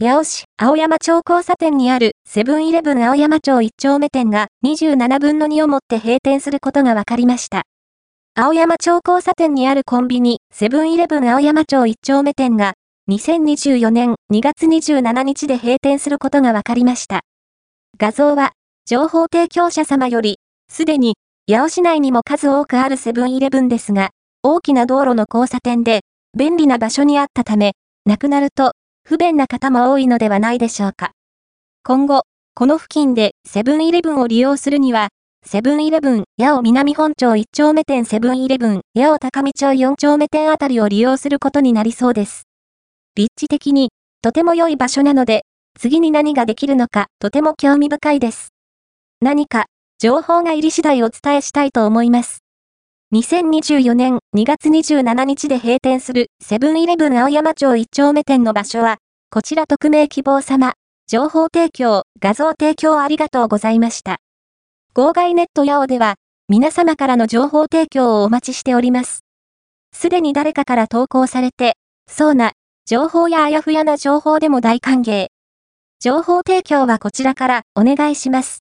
八尾市青山町交差点にあるセブンイレブン青山町1丁目店が27分の2をもって閉店することが分かりました。青山町交差点にあるコンビニセブンイレブン青山町1丁目店が2024年2月27日で閉店することが分かりました。画像は情報提供者様よりすでに八尾市内にも数多くあるセブンイレブンですが大きな道路の交差点で便利な場所にあったためなくなると不便な方も多いのではないでしょうか。今後、この付近でセブンイレブンを利用するには、セブンイレブン、八尾南本町1丁目店セブンイレブン、八尾高見町4丁目店あたりを利用することになりそうです。立地的に、とても良い場所なので、次に何ができるのか、とても興味深いです。何か、情報が入り次第お伝えしたいと思います。2024年2月27日で閉店するセブンイレブン青山町1丁目店の場所は、こちら匿名希望様、情報提供、画像提供ありがとうございました。号外ネットヤオでは、皆様からの情報提供をお待ちしております。すでに誰かから投稿されて、そうな、情報やあやふやな情報でも大歓迎。情報提供はこちらからお願いします。